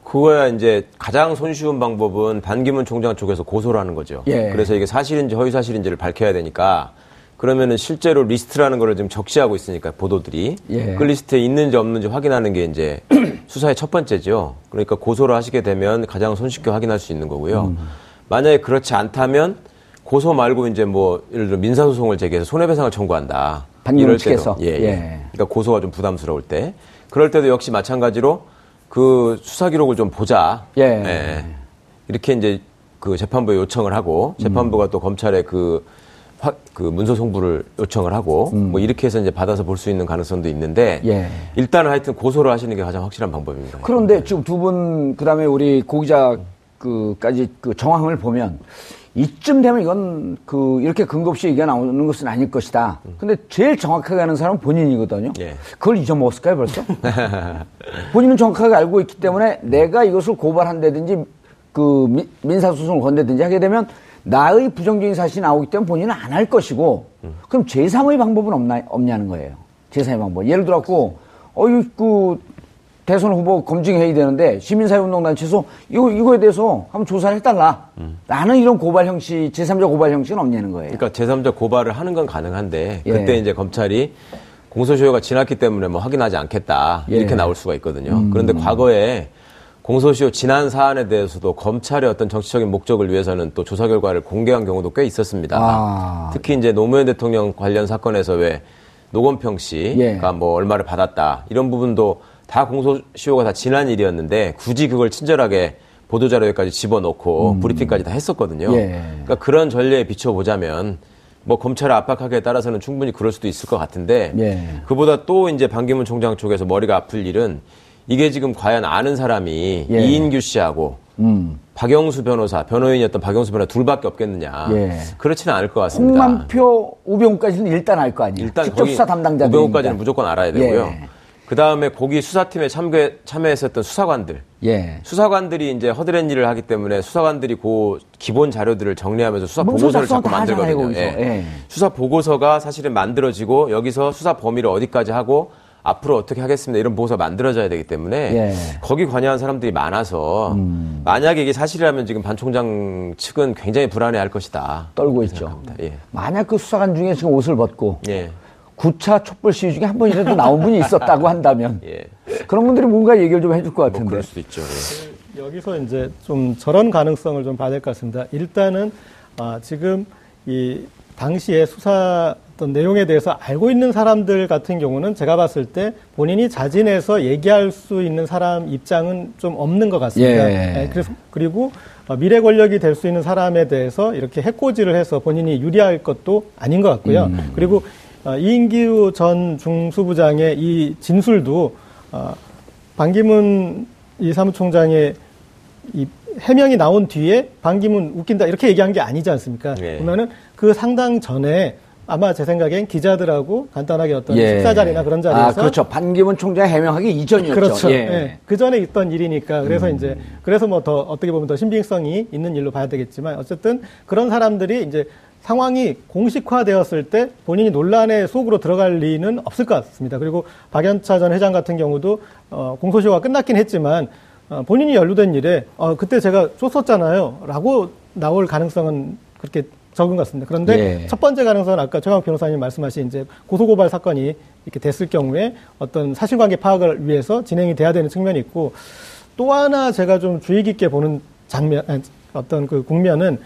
그거야 이제 가장 손쉬운 방법은 반기문 총장 쪽에서 고소를 하는 거죠. 예. 그래서 이게 사실인지 허위 사실인지를 밝혀야 되니까 그러면은 실제로 리스트라는 거를 지금 적시하고 있으니까 보도들이 예. 그 리스트에 있는지 없는지 확인하는 게 이제 <clears throat> 수사의 첫 번째죠. 그러니까 고소를 하시게 되면 가장 손쉽게 확인할 수 있는 거고요. 음. 만약에 그렇지 않다면 고소 말고 이제 뭐 예를 들어 민사 소송을 제기해서 손해배상을 청구한다. 이럴 때도. 측에서? 예, 예. 예. 그러니까 고소가 좀 부담스러울 때 그럴 때도 역시 마찬가지로 그 수사 기록을 좀 보자. 예. 이렇게 이제 그 재판부에 요청을 하고 재판부가 또 검찰에 그, 화- 그 문서 송부를 요청을 하고 뭐 이렇게 해서 이제 받아서 볼 수 있는 가능성도 있는데 예. 일단은 하여튼 고소를 하시는 게 가장 확실한 방법입니다. 그런데 지금 두 분, 그 다음에 우리 고기자 그까지 그 정황을 보면 이쯤 되면 이건 그 이렇게 근거 없이 얘기가 나오는 것은 아닐 것이다. 근데 제일 정확하게 아는 사람은 본인이거든요. 예. 그걸 잊어먹었을까요, 벌써? <laughs> 본인은 정확하게 알고 있기 때문에 내가 이것을 고발한다든지 그 민- 민사소송을 건다든지 하게 되면 나의 부정적인 사실이 나오기 때문에 본인은 안 할 것이고 그럼 제3의 방법은 없나, 없냐는 거예요. 제3의 방법. 예를 들어갖고, 어이, 그, 대선 후보 검증해야 되는데 시민사회운동단체에서 이거, 이거에 대해서 한번 조사를 해달라. 라는 이런 고발 형식, 제3자 고발 형식은 없냐는 거예요. 그러니까 제3자 고발을 하는 건 가능한데 예. 그때 이제 검찰이 공소시효가 지났기 때문에 뭐 확인하지 않겠다 예. 음. 이렇게 나올 수가 있거든요. 그런데 과거에 공소시효 지난 사안에 대해서도 검찰의 어떤 정치적인 목적을 위해서는 또 조사 결과를 공개한 경우도 꽤 있었습니다. 아. 특히 이제 노무현 대통령 관련 사건에서 왜 노건평 씨가 예. 뭐 얼마를 받았다 이런 부분도 다 공소시효가 다 지난 일이었는데 굳이 그걸 친절하게 보도자료에까지 집어넣고 브리핑까지 다 했었거든요. 음. 예. 그러니까 그런 전례에 비춰보자면 뭐 검찰을 압박하기에 따라서는 충분히 그럴 수도 있을 것 같은데 예. 그보다 또 이제 반기문 총장 쪽에서 머리가 아플 일은 이게 지금 과연 아는 사람이 예. 이인규 씨하고 음. 박영수 변호사, 변호인이었던 박영수 변호사 둘밖에 없겠느냐. 예. 그렇지는 않을 것 같습니다. 홍만표, 우병우까지는 일단 알 거 아니에요. 일단 직접 수사 담당자들. 우병우까지는 무조건 알아야 되고요. 예. 그 다음에 거기 수사팀에 참여, 참여했었던 수사관들. 예. 수사관들이 이제 허드렛 일을 하기 때문에 수사관들이 그 기본 자료들을 정리하면서 수사 보고서를 자꾸 만들거든요. 거기서. 예. 수사 보고서가 사실은 만들어지고 여기서 수사 범위를 어디까지 하고 앞으로 어떻게 하겠습니다 이런 보고서 가 만들어져야 되기 때문에 예. 음. 거기 관여한 사람들이 많아서 만약에 이게 사실이라면 지금 반 총장 측은 굉장히 불안해할 것이다. 떨고 있죠. 예. 만약 그 수사관 중에 지금 옷을 벗고 예. 9차 촛불 시위 중에 한 번이라도 나온 분이 있었다고 한다면 예. 그런 분들이 뭔가 얘기를 좀 해줄 것뭐 같은데. 그럴 수도 있죠. 예. 여기서 이제 좀 저런 가능성을 좀 봐야 될 것 같습니다. 일단은 아, 지금 이 당시에 수사 어떤 내용에 대해서 알고 있는 사람들 같은 경우는 제가 봤을 때 본인이 자진해서 얘기할 수 있는 사람 입장은 좀 없는 것 같습니다. 예. 네, 그래서 그리고 어, 미래 권력이 될 수 있는 사람에 대해서 이렇게 해코지를 해서 본인이 유리할 것도 아닌 것 같고요. 그리고 어, 이인규 전 중수부장의 이 진술도 어, 반기문 이 사무총장의 이 해명이 나온 뒤에 반기문 웃긴다 이렇게 얘기한 게 아니지 않습니까? 예. 보면은 그 상당 전에 아마 제 생각엔 기자들하고 간단하게 어떤 예. 식사 자리나 그런 자리에서 아, 그렇죠. 반기문 총장 해명하기 이전이었죠. 그렇죠. 예. 예. 그 전에 있던 일이니까 그래서 음. 이제 그래서 뭐 더 어떻게 보면 더 신빙성이 있는 일로 봐야 되겠지만 어쨌든 그런 사람들이 이제 상황이 공식화되었을 때 본인이 논란의 속으로 들어갈 리는 없을 것 같습니다. 그리고 박연차 전 회장 같은 경우도 어, 공소시효가 끝났긴 했지만 어, 본인이 연루된 일에 어, 그때 제가 쫓았잖아요.라고 나올 가능성은 그렇게 적은 것 같습니다. 그런데 예. 첫 번째 가능성은 아까 최강 변호사님 말씀하신 이제 고소고발 사건이 이렇게 됐을 경우에 어떤 사실관계 파악을 위해서 진행이 돼야 되는 측면이 있고 또 하나 제가 좀 주의 깊게 보는 장면, 어떤 그 국면은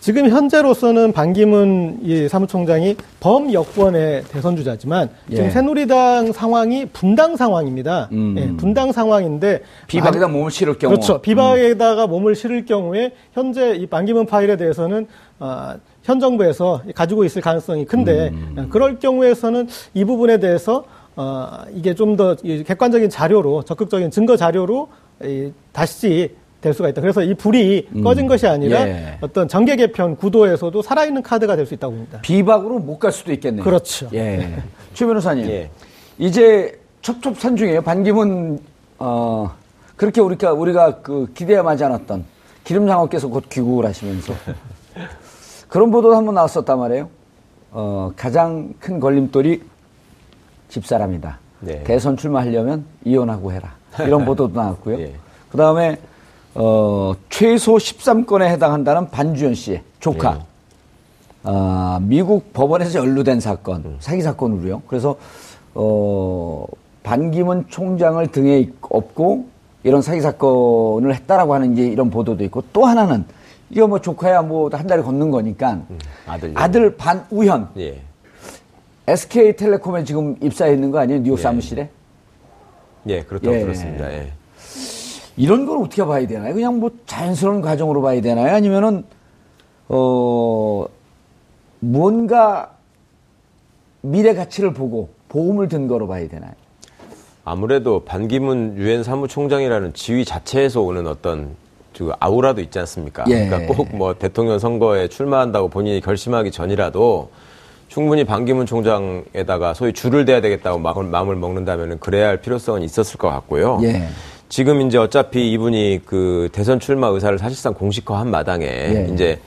지금 현재로서는 반기문 이 사무총장이 범여권의 대선 주자지만 지금 예. 새누리당 상황이 분당 상황입니다. 음. 예, 분당 상황인데 비박에다 몸을 실을 경우. 그렇죠. 비박에다가 몸을 실을 경우에 현재 이 반기문 파일에 대해서는 아, 현 정부에서 가지고 있을 가능성이 큰데 음. 그럴 경우에서는 이 부분에 대해서 어, 이게 좀 더 객관적인 자료로 적극적인 증거 자료로 이, 다시 될 수가 있다. 그래서 이 불이 꺼진 것이 아니라 예. 어떤 정계 개편 구도에서도 살아있는 카드가 될 수 있다고 봅니다. 비박으로 못 갈 수도 있겠네요. 그렇죠. 예. <laughs> 최 변호사님. 예. 이제 첩첩산중이에요. 반기문, 어, 그렇게 우리가, 우리가 그 기대하지 않았던 기름장어께서 곧 귀국을 하시면서 <laughs> 그런 보도 한번 나왔었단 말이에요. 어, 가장 큰 걸림돌이 집사람이다. 네. 대선 출마하려면 이혼하고 해라. 이런 <laughs> 보도도 나왔고요. 예. 그 다음에 어, 최소 13건에 해당한다는 반주현 씨의 조카. 예. 아, 미국 법원에서 연루된 사건, 사기 사건으로요. 그래서 어, 반기문 총장을 등에 업고 이런 사기 사건을 했다라고 하는 이제 이런 보도도 있고 또 하나는 이거 뭐 조카야 뭐 한 달에 걷는 거니까 아들. 아들 반우현 예. SK텔레콤에 지금 입사해 있는 거 아니에요? 뉴욕 사무실에? 예, 그렇다고 예. 들었습니다. 예. 이런 걸 어떻게 봐야 되나요? 그냥 뭐 자연스러운 과정으로 봐야 되나요? 아니면은 어 뭔가 미래 가치를 보고 보험을 든 거로 봐야 되나요? 아무래도 반기문 유엔 사무총장이라는 지위 자체에서 오는 어떤 그 아우라도 있지 않습니까? 예. 그러니까 꼭 뭐 대통령 선거에 출마한다고 본인이 결심하기 전이라도 충분히 반기문 총장에다가 소위 줄을 대야 되겠다고 마음을, 마음을 먹는다면 그래야 할 필요성은 있었을 것 같고요. 예. 지금 이제 어차피 이분이 그 대선 출마 의사를 사실상 공식화한 마당에 예. 이제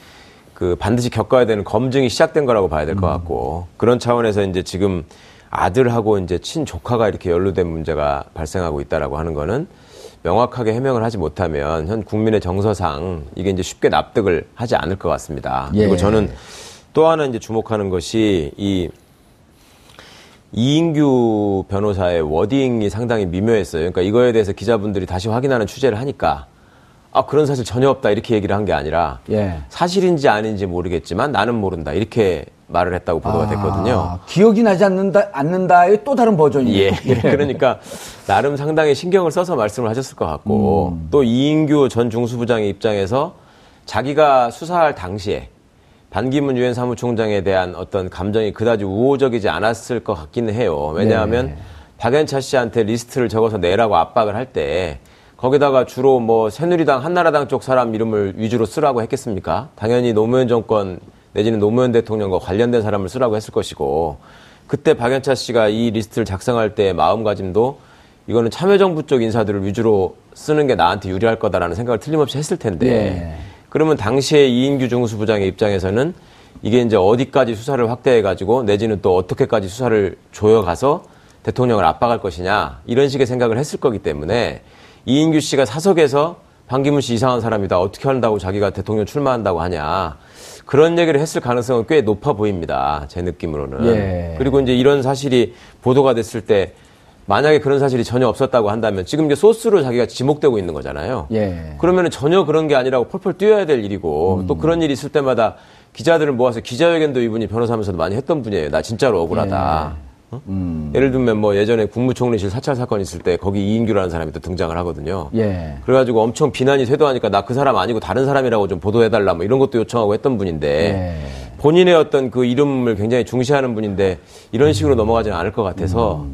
그 반드시 겪어야 되는 검증이 시작된 거라고 봐야 될것 같고 그런 차원에서 이제 지금 아들하고 이제 친조카가 이렇게 연루된 문제가 발생하고 있다라고 하는 거는 명확하게 해명을 하지 못하면 현 국민의 정서상 이게 이제 쉽게 납득을 하지 않을 것 같습니다. 예. 그리고 저는 또 하나 이제 주목하는 것이 이 이인규 변호사의 워딩이 상당히 미묘했어요. 그러니까 이거에 대해서 기자분들이 다시 확인하는 취재를 하니까 아 그런 사실 전혀 없다 이렇게 얘기를 한 게 아니라 예. 사실인지 아닌지 모르겠지만 나는 모른다 이렇게 말을 했다고 보도가 됐거든요. 아, 기억이 나지 않는다, 않는다의 또 다른 버전이에요. 예. <laughs> 그러니까 나름 상당히 신경을 써서 말씀을 하셨을 것 같고 또 이인규 전 중수부장의 입장에서 자기가 수사할 당시에 반기문 유엔 사무총장에 대한 어떤 감정이 그다지 우호적이지 않았을 것 같기는 해요. 왜냐하면 네. 박연차 씨한테 리스트를 적어서 내라고 압박을 할 때 거기다가 주로 뭐 새누리당, 한나라당 쪽 사람 이름을 위주로 쓰라고 했겠습니까? 당연히 노무현 정권 내지는 노무현 대통령과 관련된 사람을 쓰라고 했을 것이고 그때 박연차 씨가 이 리스트를 작성할 때의 마음가짐도 이거는 참여정부 쪽 인사들을 위주로 쓰는 게 나한테 유리할 거다라는 생각을 틀림없이 했을 텐데 예. 그러면 당시에 이인규 중수부장의 입장에서는 이게 이제 어디까지 수사를 확대해가지고 내지는 또 어떻게까지 수사를 조여가서 대통령을 압박할 것이냐 이런 식의 생각을 했을 거기 때문에 이인규 씨가 사석에서 반기문 씨 이상한 사람이다 어떻게 한다고 자기가 대통령 출마한다고 하냐 그런 얘기를 했을 가능성은 꽤 높아 보입니다 제 느낌으로는 예. 그리고 이제 이런 사실이 보도가 됐을 때 만약에 그런 사실이 전혀 없었다고 한다면 지금 이제 소스로 자기가 지목되고 있는 거잖아요. 예. 그러면 전혀 그런 게 아니라고 펄펄 뛰어야 될 일이고 또 그런 일이 있을 때마다 기자들을 모아서 기자회견도 이분이 변호사면서도 많이 했던 분이에요. 나 진짜로 억울하다. 어? 예를 들면 뭐 예전에 국무총리실 사찰 사건 있을 때 거기 이인규라는 사람이 또 등장을 하거든요. 예. 그래가지고 엄청 비난이 쇄도하니까 나 그 사람 아니고 다른 사람이라고 좀 보도해달라 뭐 이런 것도 요청하고 했던 분인데 예. 본인의 어떤 그 이름을 굉장히 중시하는 분인데 이런 식으로 넘어가지는 않을 것 같아서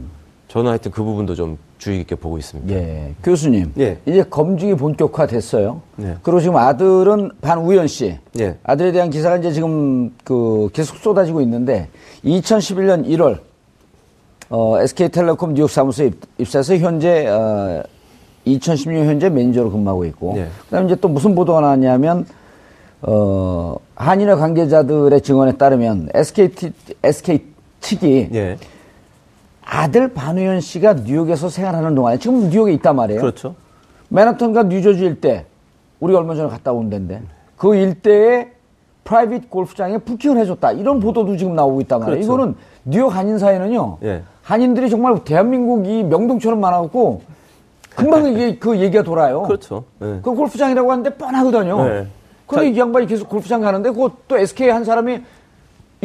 저는 하여튼 그 부분도 좀 주의 깊게 보고 있습니다. 예. 교수님. 예. 이제 검증이 본격화됐어요. 네. 그리고 지금 아들은 반우현 씨. 예. 아들에 대한 기사가 이제 지금 그 계속 쏟아지고 있는데 2011년 1월 어, SK텔레콤 뉴욕 사무소에 입- 입사해서 현재 어, 2016년 현재 매니저로 근무하고 있고 예. 그다음에 이제 또 무슨 보도가 나왔냐면 어, 한인회 관계자들의 증언에 따르면 SK SK 측이 예. 아들 반우현 씨가 뉴욕에서 생활하는 동안에 지금 뉴욕에 있단 말이에요. 그렇죠. 맨하탄과 뉴저지 일대 우리가 얼마 전에 갔다 온 데인데 그 일대에 private 골프장에 부킹을 해줬다 이런 보도도 지금 나오고 있단 말이에요. 그렇죠. 이거는 뉴욕 한인 사회는요. 예. 한인들이 정말 대한민국의 명동처럼 많아갖고 금방 이게 그 얘기가 돌아요. 그렇죠. 예. 그 골프장이라고 하는데 뻔하거든요. 네. 근데 자- 이 양반이 계속 골프장 가는데 그것도 SK 한 사람이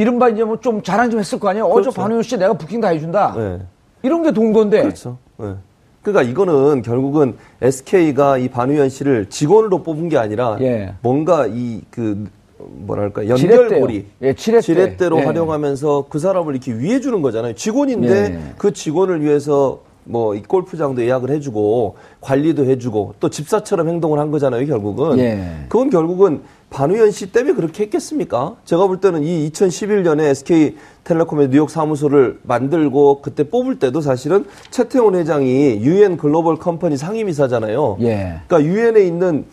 이른바 이제 뭐 좀 자랑 좀 했을 거 아니에요. 어저 그렇죠. 반우현 씨 내가 부킹 다 해준다. 예. 이런 게 돈 건데. 그렇죠. 예. 그러니까 이거는 결국은 SK가 이 반우현 씨를 직원으로 뽑은 게 아니라 예. 뭔가 이 그 뭐랄까. 연결고리 예, 지렛대. 로 예. 활용하면서 그 사람을 이렇게 위해 주는 거잖아요. 직원인데 예. 그 직원을 위해서 뭐 이 골프장도 예약을 해주고 관리도 해주고 또 집사처럼 행동을 한 거잖아요. 결국은 예. 그건 결국은 반우현 씨 때문에 그렇게 했겠습니까? 제가 볼 때는 이 2011년에 SK 텔레콤의 뉴욕 사무소를 만들고 그때 뽑을 때도 사실은 최태원 회장이 유엔 글로벌 컴퍼니 상임이사잖아요. 예. 그러니까 유엔에 있는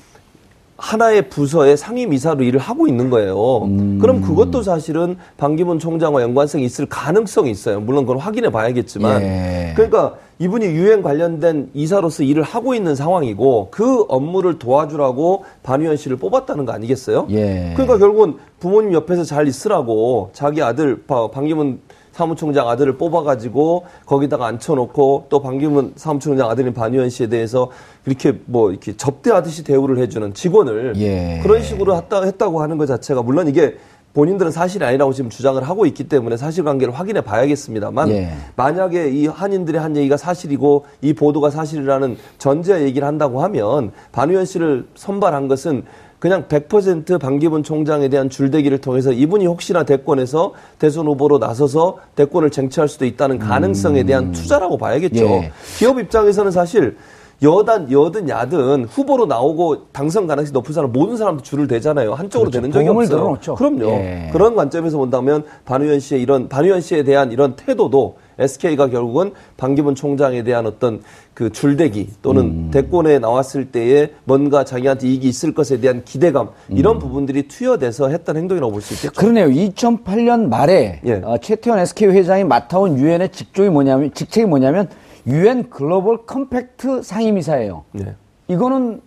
하나의 부서의 상임이사로 일을 하고 있는 거예요. 음. 그럼 그것도 사실은 반기문 총장과 연관성이 있을 가능성이 있어요. 물론 그건 확인해 봐야겠지만. 예. 그러니까 이분이 유엔 관련된 이사로서 일을 하고 있는 상황이고 그 업무를 도와주라고 반의원 씨를 뽑았다는 거 아니겠어요? 예. 그러니까 결국은 부모님 옆에서 잘 있으라고 자기 아들 바- 반기문 사무총장 아들을 뽑아가지고 거기다가 앉혀놓고 또 반기문 사무총장 아들인 반의원 씨에 대해서 이렇게 뭐 이렇게 접대하듯이 대우를 해주는 직원을 예. 그런 식으로 했다, 했다고 하는 것 자체가 물론 이게 본인들은 사실이 아니라고 지금 주장을 하고 있기 때문에 사실관계를 확인해 봐야겠습니다만 예. 만약에 이 한인들의 한 얘기가 사실이고 이 보도가 사실이라는 전제 얘기를 한다고 하면 반 의원 씨를 선발한 것은 그냥 100% 반기문 총장에 대한 줄대기를 통해서 이분이 혹시나 대권에서 대선 후보로 나서서 대권을 쟁취할 수도 있다는 가능성에 대한 투자라고 봐야겠죠. 예. 기업 입장에서는 사실 여단 여든 야든 후보로 나오고 당선 가능성이 높은 사람 모든 사람도 줄을 대잖아요. 한쪽으로 되는 적이 없어요. 들어놓죠. 그럼요. 예. 그런 관점에서 본다면 반의원 씨의 이런 반의원 씨에 대한 이런 태도도 SK가 결국은 반기문 총장에 대한 어떤 그 줄대기 또는 음. 대권에 나왔을 때에 뭔가 자기한테 이익이 있을 것에 대한 기대감 이런 음. 부분들이 투여돼서 했던 행동이라고 볼 수 있겠죠. 그러네요. 2008년 말에 예. 어, 최태원 SK 회장이 맡아온 유엔의 직종이 뭐냐면 직책이 뭐냐면 유엔 글로벌 컴팩트 상임이사예요. 네. 이거는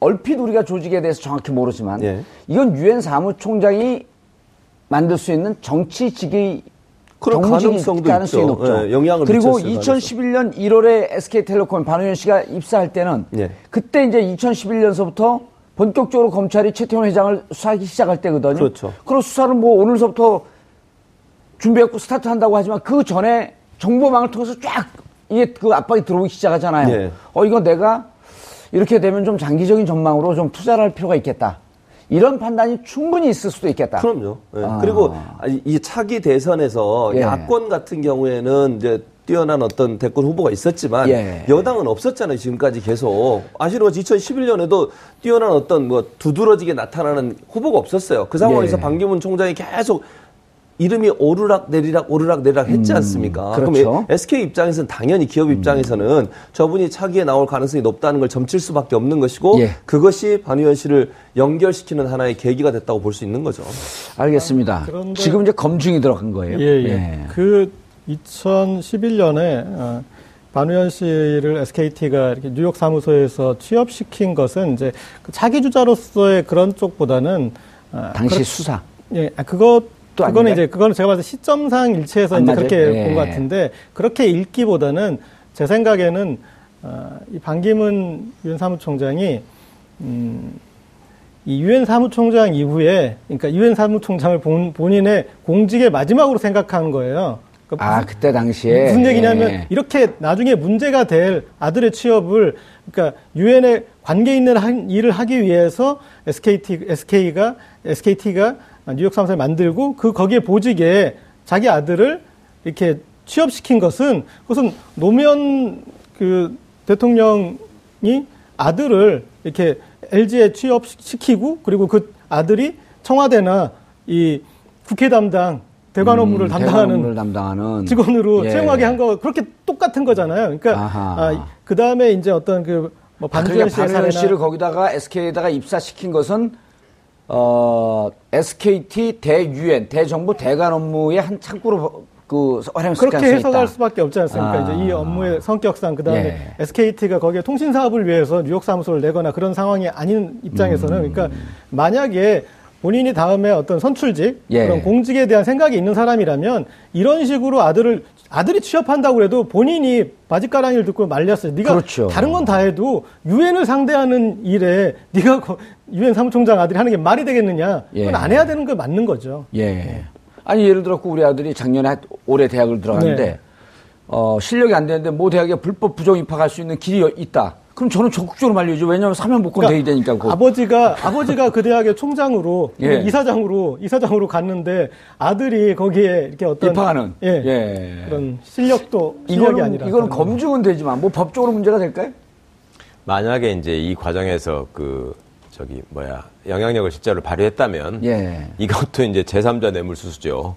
얼핏 우리가 조직에 대해서 정확히 모르지만 예. 이건 유엔 사무총장이 만들 수 있는 정치직의 그런 가능성도 가능성이 있죠. 높죠. 예, 영향을 그리고 미쳤을 2011년 1월에 SK텔레콤 반우현 씨가 입사할 때는 예. 그때 이제 2011년서부터 본격적으로 검찰이 최태원 회장을 수사하기 시작할 때거든요. 그렇죠. 그럼 수사를 뭐 오늘서부터 준비했고 스타트한다고 하지만 그 전에 정보망을 통해서 쫙 이게 그 압박이 들어오기 시작하잖아요. 예. 어 이거 내가 이렇게 되면 좀 장기적인 전망으로 좀 투자를 할 필요가 있겠다. 이런 판단이 충분히 있을 수도 있겠다. 그럼요. 예. 아. 그리고 이- 이 차기 대선에서 예. 야권 같은 경우에는 이제 뛰어난 어떤 대권 후보가 있었지만 예. 여당은 없었잖아요. 지금까지 계속 아시는 것처럼 2011년에도 뛰어난 어떤 뭐 두드러지게 나타나는 후보가 없었어요. 그 상황에서 예. 반기문 총장이 계속 이름이 오르락 내리락 오르락 내리락 했지 않습니까? 그렇죠. 그럼 SK 입장에서는 당연히 기업 입장에서는 저분이 차기에 나올 가능성이 높다는 걸 점칠 수밖에 없는 것이고 예. 그것이 반의원 씨를 연결시키는 하나의 계기가 됐다고 볼 수 있는 거죠. 알겠습니다. 그런데- 지금 이제 검증이 들어간 거예요. 예, 예. 그 2011년에 어, 반우현 씨를 SKT가 이렇게 뉴욕 사무소에서 취업시킨 것은 이제 그 차기 주자로서의 그런 쪽보다는 어, 당시 그렇- 수사. 예, 아, 그것 또 그거는 아닌가요? 이제 그거는 제가 봤을 때 시점상 일치해서 안 이제 맞아요? 그렇게 예. 본것 같은데 그렇게 읽기보다는 제 생각에는 어, 이 반기문 유엔 사무총장이 음, 이 유엔 사무총장 이후에 그러니까 유엔 사무총장을 본, 본인의 공직의 마지막으로 생각하는 거예요. 그러니까 아, 그때 당시에. 무슨 얘기냐면 예. 이렇게 나중에 문제가 될 아들의 취업을 그러니까 유엔에 관계 있는 한 일을 하기 위해서 SKT SK가 SKT가 뉴욕 사무소를 만들고 그 거기에 보직에 자기 아들을 이렇게 취업시킨 것은 그것은 노무현 그 대통령이 아들을 이렇게 LG에 취업시키고 그리고 그 아들이 청와대나 이 국회 담당 대관 업무를 음, 담당하는 업무를 담당하는 직원으로 예. 채용하게 한 거 그렇게 똑같은 거잖아요. 그러니까. 아, 그 다음에 이제 어떤 그뭐 아, 반주현 그러니까 사례나 씨를 거기다가 SK에다가 입사시킨 것은 어, SKT 대유엔 대정부 대관 업무의 한 창구로 그 그렇게 해석할 있다. 수밖에 없지 않습니까? 아. 이제 이 업무의 성격상 그 다음에 예. SKT가 거기에 통신 사업을 위해서 뉴욕 사무소를 내거나 그런 상황이 아닌 입장에서는 음. 그러니까 만약에 본인이 다음에 어떤 선출직 예. 그런 공직에 대한 생각이 있는 사람이라면 이런 식으로 아들을 아들이 취업한다고 해도 본인이 바짓가랑이를 듣고 말렸어요. 네가 그렇죠. 다른 건 다 해도 유엔을 상대하는 일에 네가 유엔 사무총장 아들이 하는 게 말이 되겠느냐? 예. 그건 안 해야 되는 거 맞는 거죠. 예. 아니 예를 들어 우리 아들이 작년에 하- 올해 대학을 들어갔는데 네. 어, 실력이 안 되는데 모 대학에 불법 부정 입학할 수 있는 길이 있다. 그럼 저는 적극적으로 말려줘. 왜냐하면 사면 복권 돼야 되니까. 그거. 아버지가 아버지가 그 대학의 총장으로 <laughs> 예. 이사장으로 이사장으로 갔는데 아들이 거기에 이렇게 어떤 입학하는. 예, 예. 그런 실력도 실력이 아니라 이거는 다른 검증은 되지만 뭐 법적으로 문제가 될까요? 만약에 이제 이 과정에서 그 저기 뭐야 영향력을 실제로 발휘했다면 예. 이것도 이제 제3자 뇌물수수죠.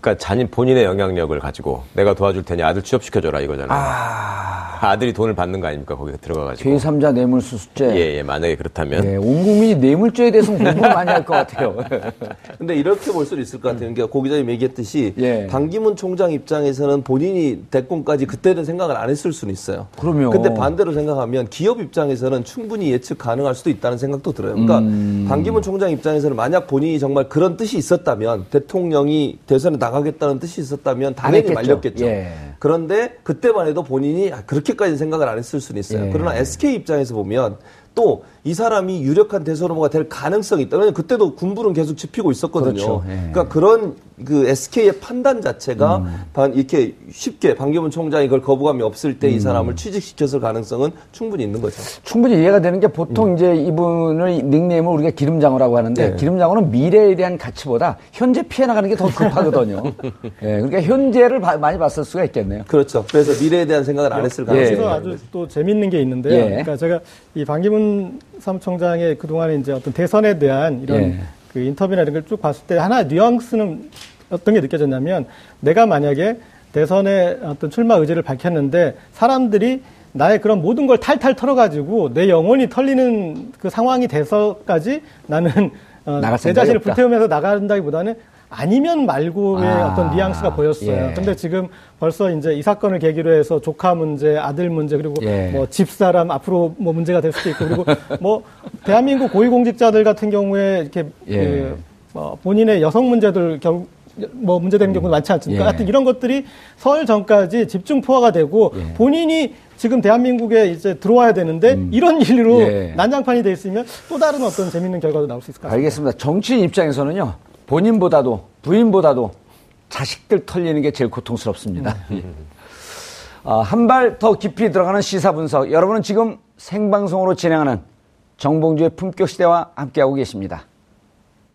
그러니까 자신 본인의 영향력을 가지고 내가 도와줄 테니 아들 취업시켜줘라 이거잖아요. 아... 들이 돈을 받는 거 아닙니까? 거기 들어가가지고. 제3자 뇌물수수죄. 예, 예, 만약에 그렇다면. 예, 온 국민이 뇌물죄에 대해서 공부 많이 할 것 같아요. <laughs> 근데 이렇게 볼 수도 있을 것 같아요. 그러니까 고 기자님 얘기했듯이 예. 반기문 총장 입장에서는 본인이 대권까지 그때는 생각을 안 했을 수는 있어요. 그럼요. 근데 반대로 생각하면 기업 입장에서는 충분히 예측 가능할 수도 있다는 생각도 들어요. 그러니까 음. 반기문 총장 입장에서는 만약 본인이 정말 그런 뜻이 있었다면 대통령이 대선에 나 가겠다는 뜻이 있었다면 당연히. 말렸겠죠. 예. 그런데 그때만 해도 본인이 아, 그렇게까지 생각을 안 했을 수는 있어요. 예. 그러나 SK 입장에서 보면 또이 사람이 유력한 대선 후보가 될 가능성이 있다. 왜냐면 그때도 군부는 계속 지피고 있었거든요. 그렇죠. 예. 그러니까 그런 그 SK의 판단 자체가 음. 반- 이렇게 쉽게 반기문 총장이 그걸 거부감이 없을 때이 음. 사람을 취직시켰을 가능성은 충분히 있는 거죠. 충분히 이해가 되는 게 음. 보통 이제 이분을 닉네임을 우리가 기름장어라고 하는데 네. 기름장어는 미래에 대한 가치보다 현재 피해 나가는 게 더 급하거든요. <laughs> 예, 그러니까 현재를 바- 많이 봤을 수가 있겠네요. 그렇죠. 그래서 미래에 대한 생각을 안 했을 가능성이 예. 그래서 있는 아주. 또 재밌는 게 있는데요. 예. 그러니까 제가 이 반기문 사무총장의 그동안에 이제 어떤 대선에 대한 이런 예. 그 인터뷰나 이런 걸 쭉 봤을 때 하나 뉘앙스는 어떤 게 느껴졌냐면 내가 만약에 대선에 어떤 출마 의지를 밝혔는데 사람들이 나의 그런 모든 걸 탈탈 털어가지고 내 영혼이 털리는 그 상황이 돼서까지 나는 어, 내 자신을 없다. 불태우면서 나간다기보다는 아니면 말고의 아, 어떤 뉘앙스가 보였어요. 예. 근데 지금 벌써 이제 이 사건을 계기로 해서 조카 문제, 아들 문제, 그리고 예. 뭐 집사람 앞으로 뭐 문제가 될 수도 있고 그리고 뭐 대한민국 고위공직자들 같은 경우에 이렇게 예. 그, 어, 본인의 여성 문제들 결, 뭐 문제되는 경우도 많지 않습니까? 예. 하여튼 이런 것들이 설 전까지 집중 포화가 되고 예. 본인이 지금 대한민국에 이제 들어와야 되는데 이런 일로 음. 예. 난장판이 돼 있으면 또 다른 어떤 재밌는 결과도 나올 수 있을 것 같습니다. 알겠습니다. 정치인 입장에서는요, 본인보다도 부인보다도 자식들 털리는 게 제일 고통스럽습니다. <laughs> 아, 한 발 더 깊이 들어가는 시사 분석. 여러분은 지금 생방송으로 진행하는 정봉주의 품격 시대와 함께하고 계십니다.